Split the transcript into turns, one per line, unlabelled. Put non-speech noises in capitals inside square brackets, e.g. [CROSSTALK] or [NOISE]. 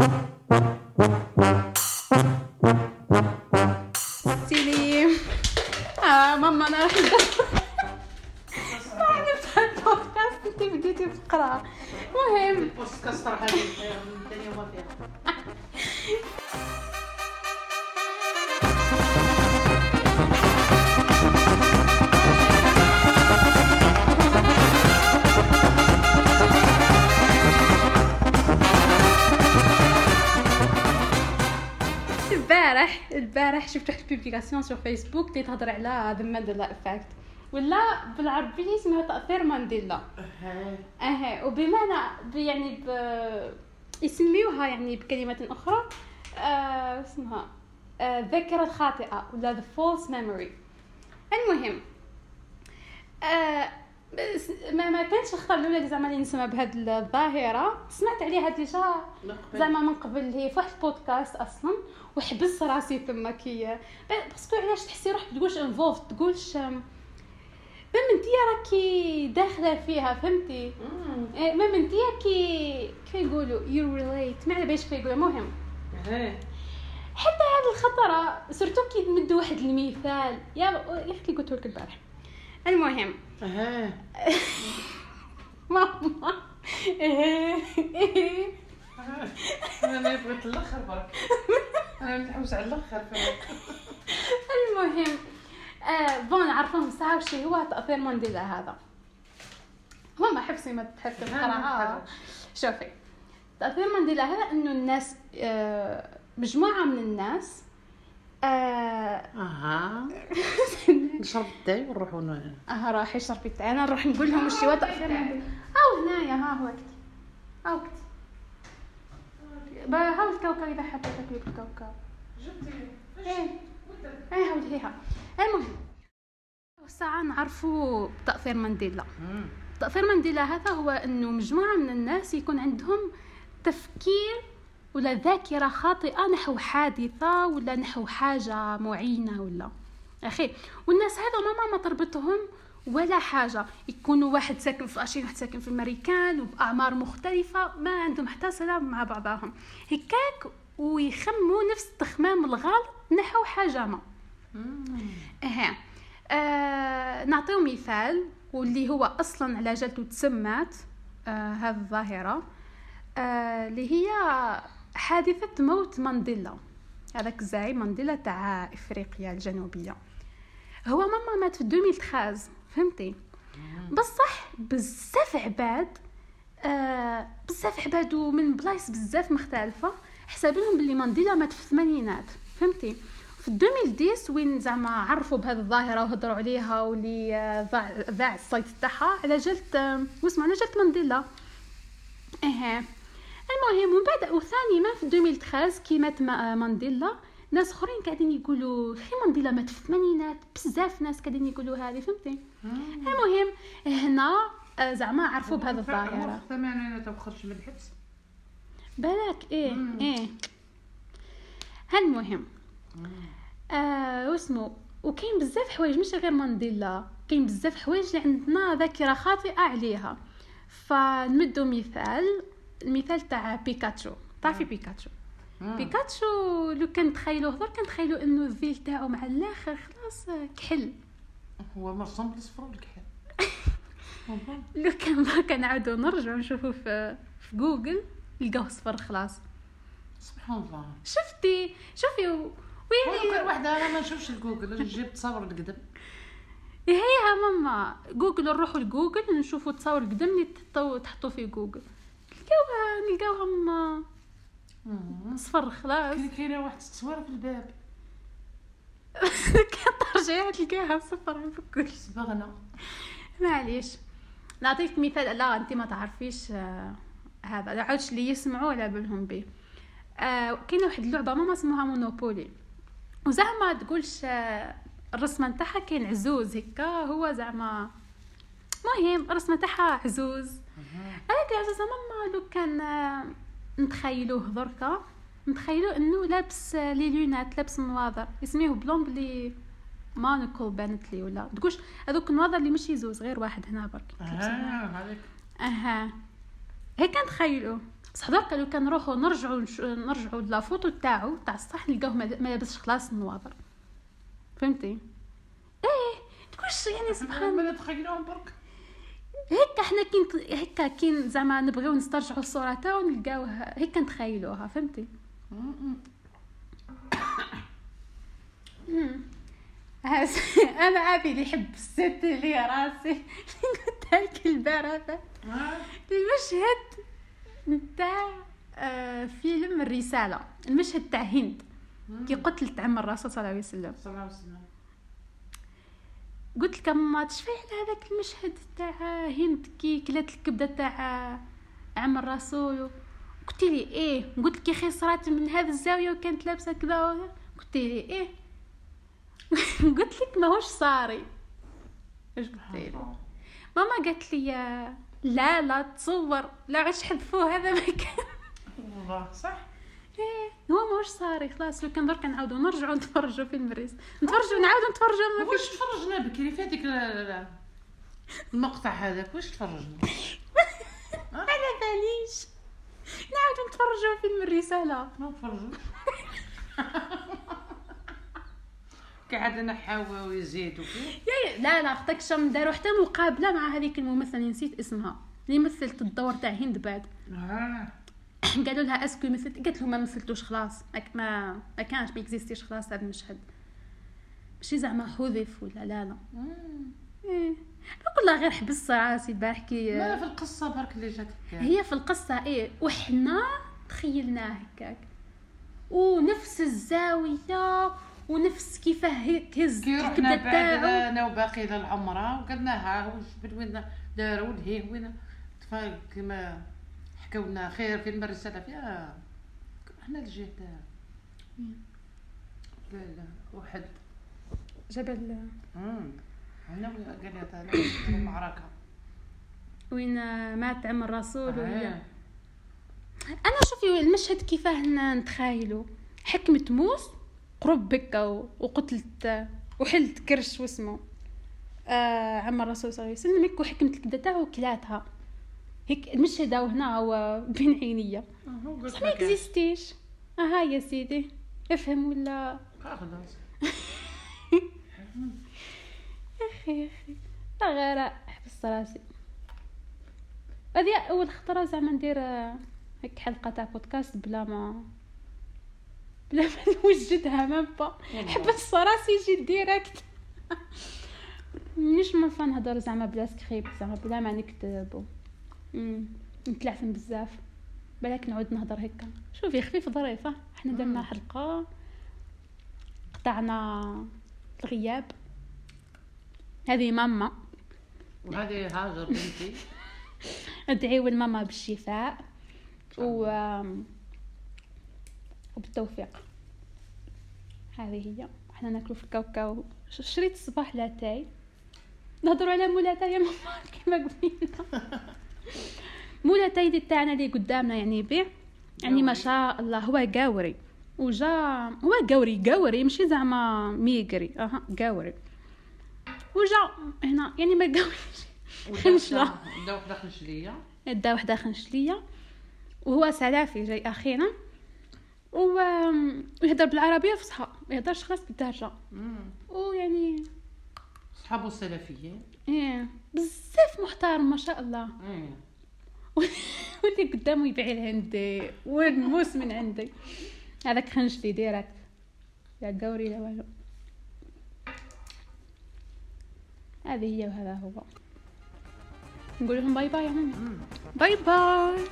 you.
البارح شفت واحد ال publication sur فيسبوك اللي تهضر على the Mandela effect ولا بالعربية اسمها تأثير مانديلا. أها. وبمعنى يعني ب... يسميوها يعني بكلمة أخرى آه اسمها؟ آه ذاكرة خاطئة ولا the false memory. المهم آه ما ما كانش الخطرة الاولى اللي زعما اللي نسمع بهاد الظاهرة. سمعت عليها déjà زعما من قبل هي في واحد البودكاست أصلا وحبس راسي تما كي. parce que علاش تحسي روحك تقولش involved تقولش أم، même انتي راكي داخلة فيها فهمتي؟ إيه، même انتي كي كيف يقولوا you relate ما على باليش كيف يقولوا المهم. حتى هذه الخطرة surtout كي تمدوا واحد المثال. يا أختي قلت لك البارح. المهم
أها.
ماما. إيه.
أنا بغيت الآخر برك. أنا نحوس على الأخر
المهم آه بون نعرفهم ساعة وش هو تأثير مانديلا هذا. ماما حبسي ما تحب تقرا شوفي. تأثير مانديلا هذا إنه الناس آه مجموعة من الناس آه
أها. [LAUGHS] نشرب التاي ونروحوا
آه راح يشرب التاي أنا نروح نقول لهم تأثير مانديلا أو هنايا ها هو وقتي ها وقتي با- ها الكوكب إذا حبيت تاكلي بالكوكب إيه. إيه هاوليها المهم ساعة نعرفوا تأثير مانديلا. تأثير مانديلا هذا هو إنه مجموعة من الناس يكون عندهم تفكير ولا ذاكرة خاطئة نحو حادثة ولا نحو حاجة معينة ولا. أخي. والناس هذا ما ما تربطهم ولا حاجة. يكونوا واحد ساكن في أشين واحد ساكن في الأمريكان وبأعمار مختلفة ما عندهم حتى سلام مع بعضهم. هكاك ويخموا نفس التخمام الغلط نحو حاجة ما. أها. آه نعطيو مثال واللي هو أصلا على جالته تسمات. آه هذه الظاهرة. آه اللي هي حادثة موت مانديلا. هذاك الزعيم مانديلا تاع إفريقيا الجنوبية. هو ماما مات في 2013 فهمتي؟ بصح بزاف عباد آه بزاف عباد ومن بلايص بزاف مختلفة حساب لهم باللي مانديلا مات في الثمانينات فهمتي؟ في 2010 وين زعما عرفوا بهذه الظاهرة وهضروا عليها واللي آه، ذاع ذاع الصيت تاعها على جلت آه، واسمه على جلت مانديلا. أها المهم ومن بعد وثاني ما في 2013 كي مات ما- آه، مانديلا ناس أخرين قاعدين يقولوا مانديلا مات في الثمانينات بزاف ناس قاعدين يقولوا هذه فهمتي؟ المهم هنا آه، زعما عرفوا بهذه الظاهرة.
الثمانينات وخرج من الحبس؟
بالك إيه إيه. هالمهم آه واسمو وكاين بزاف حوايج مش غير مانديلا كاين بزاف حوايج اللي عندنا ذاكرة خاطئة عليها. فنمدو مثال المثال تاع بيكاتشو. تعرفي بيكاتشو؟ بيكاتشو لو كان تخيلوه هضر كان تخيلوا إنه الذيل تاعو مع الآخر خلاص كحل.
هو مرسوم بالصفر والكحل
لو كان بركا نعاودو نرجعو نشوفو في في جوجل نلقاوه صفر خلاص.
سبحان الله.
شفتي؟ شوفي ويعني
واحدة أنا ما نشوفش الجوجل جبت تصور القدم.
هيها ماما. جوجل نروحوا لجوجل نشوفوا تصور قدام اللي تحطوا في جوجل. نلقاوها نلقاوهم صفر خلاص.
كاين كاينة واحد التصويره في الباب. [LAUGHS]
ترجعي تلقاها صفر بكل
صبغنا
معليش. نعطيك مثال. لا انت ما تعرفيش آه هذا. لا عادش اللي يسمعوا على بالهم به. آه كاينة واحد اللعبة ماما اسمها مونوبولي وزعما تقولش آه الرسمة نتاعها كاين عزوز هكا. هو زعما مهم الرسمة نتاعها عزوز. كي عزوز ماما لو كان آه، نتخيلوه دركا نتخيلو انه لابس لي لونات لابس النواظر يسميه بلون بلي مانوكل بانت لي ولا. تقولش هذوك النواظر اللي مش يزوز غير واحد هنا برك.
آه هذاك
أها. هيك نتخيلو. بصح دركا لو كان نروحو نرجعو نرجعو لافوتو تاعو تاع الصح نلقاوه ما لابسش خلاص النواظر فهمتي؟ إيه تقولش يعني [LAUGHS] سبحان
ما تخيلوهم برك.
هكا حنا كي هكا كي زعما نبغيو نسترجعوا الصورة تاعو نلقاوها هكا نتخيلوها فهمتي؟ أنا أبي اللي يحب الست اللي راسي. [LAUGHS] اللي قلت لك البارحه المشهد نتاع آه، فيلم الرسالة. المشهد تاع هند. كي قتلت عم الرسول صلى الله عليه وسلم.
صلى الله عليه وسلم.
قلت لك أما تشفي على هذاك المشهد تاع هند كي كلات الكبدة تاع عم الرسول قلت لي إيه. قلت لك يا صرات من هذه الزاوية وكانت لابسة كذا. قلت لي إيه. [LAUGHS] قلت لك ماهوش صاري. إيش قلت لي؟ ماما قالت لي لا لا تصور. لا عش حذفوه هذا ما كان.
والله صح؟
إيه هو ماهوش صاري خلاص لو كان درك نعاودو نرجعو [LAUGHS] نتفرجوا في المريس نتفرجوا نعاودو نتفرجوا ما
واش تفرجنا بكري في هذيك ال- ال- المقطع هذاك واش تفرجنا؟ [LAUGHS]
على باليش نعاودو نتفرجوا فيلم الرسالة
ما [LAUGHS] ويزيدوا فيه
يا يا لا لا أختك شم داروا حتى مقابلة مع هذيك الممثلة نسيت اسمها. اللي مثلت الدور تاع هند بعد.
آه. [COUGHS]
قالوا لها اسكو مثلت قالت لهم ما مثلتوش خلاص. ما ما, كانش ما اكزيستيش خلاص هذا المشهد. ماشي زعما حذف ولا لا لا.
مم.
إيه. والله غير حبس راسي البارح كي
ما في القصة برك اللي جاتك
هي في القصة إيه. وحنا تخيلناه هكاك. ونفس الزاوية ونفس كيفاه هيك هز الكبدة
بعد
تاعو.
أنا وباقي للعمرة وقلنا ها واش بد وين داروا لهيه وين؟ كما حكاو لنا خير فيلم الرساله فيها. إحنا الجهة. لا لا واحد.
جبل.
امم هنا قال لي المعركة.
وين مات عم الرسول
آه.
أنا شوفي المشهد كيفاه نتخايلو. حكمة موس قرب بكا وقتلت وحلت كرش واسمه. آه عم الرسول صلى الله عليه وسلم وحكمت الكبدة تاعو وكلاتها. هيك المشهد هنا هو [LAUGHS] بين عينيا.
آه،
بس ما اكزيستيش أها يا سيدي. افهم ولا؟
خلاص [LAUGHS]
أخي أخي. لا غير حبس راسي هذه أول خطرة زعما ندير آه، هيك حلقة تاع بودكاست بلا ما بلا ما [LAUGHS] نوجدها ما با. راسي يجي direct مش ما نهضر زعما بلا سكريبت زعما بلا ما نكتب و- مم، نتلعثم بزاف. بالك نعود نهضر هكا. شوفي خفيف ظريفة. إحنا درنا
مم.
حلقة قطعنا الغياب. هذه ماما.
وهذه هاجر بنتي. [LAUGHS]
ادعيو الماما بالشفاء. و وبالتوفيق. هذه هي. إحنا ناكلو في الكاوكاو. شريت الصباح لاتاي. نهضروا على مولاتاي يا ماما. [LAUGHS] كيما قلنا. [LAUGHS] مولاتاي دي تاعنا اللي قدامنا يعني يبيع يعني ما. شاء الله هو قاوري. وجا هو قاوري قاوري ماشي زعما ميقري. أها قاوري. وجا هنا يعني ما قاوريش. خنشلة.
ودا وحدة خنشلية.
دا وحدة خنشلية. وهو سلافي جاي اخينا و ويهضر بالعربية فصحى ما يهضرش خلاص
بالدارجة.
ويعني
صحابو السلفيين
إيه بزاف محترم ما شاء الله.
إيه. [LAUGHS]
واللي قدامه يبيع الهندي والموس من عندي. هذاك خنشلي ديريكت لا قوري لا والو. هذه هي وهذا هو. نقول لهم باي باي
مم.
باي باي.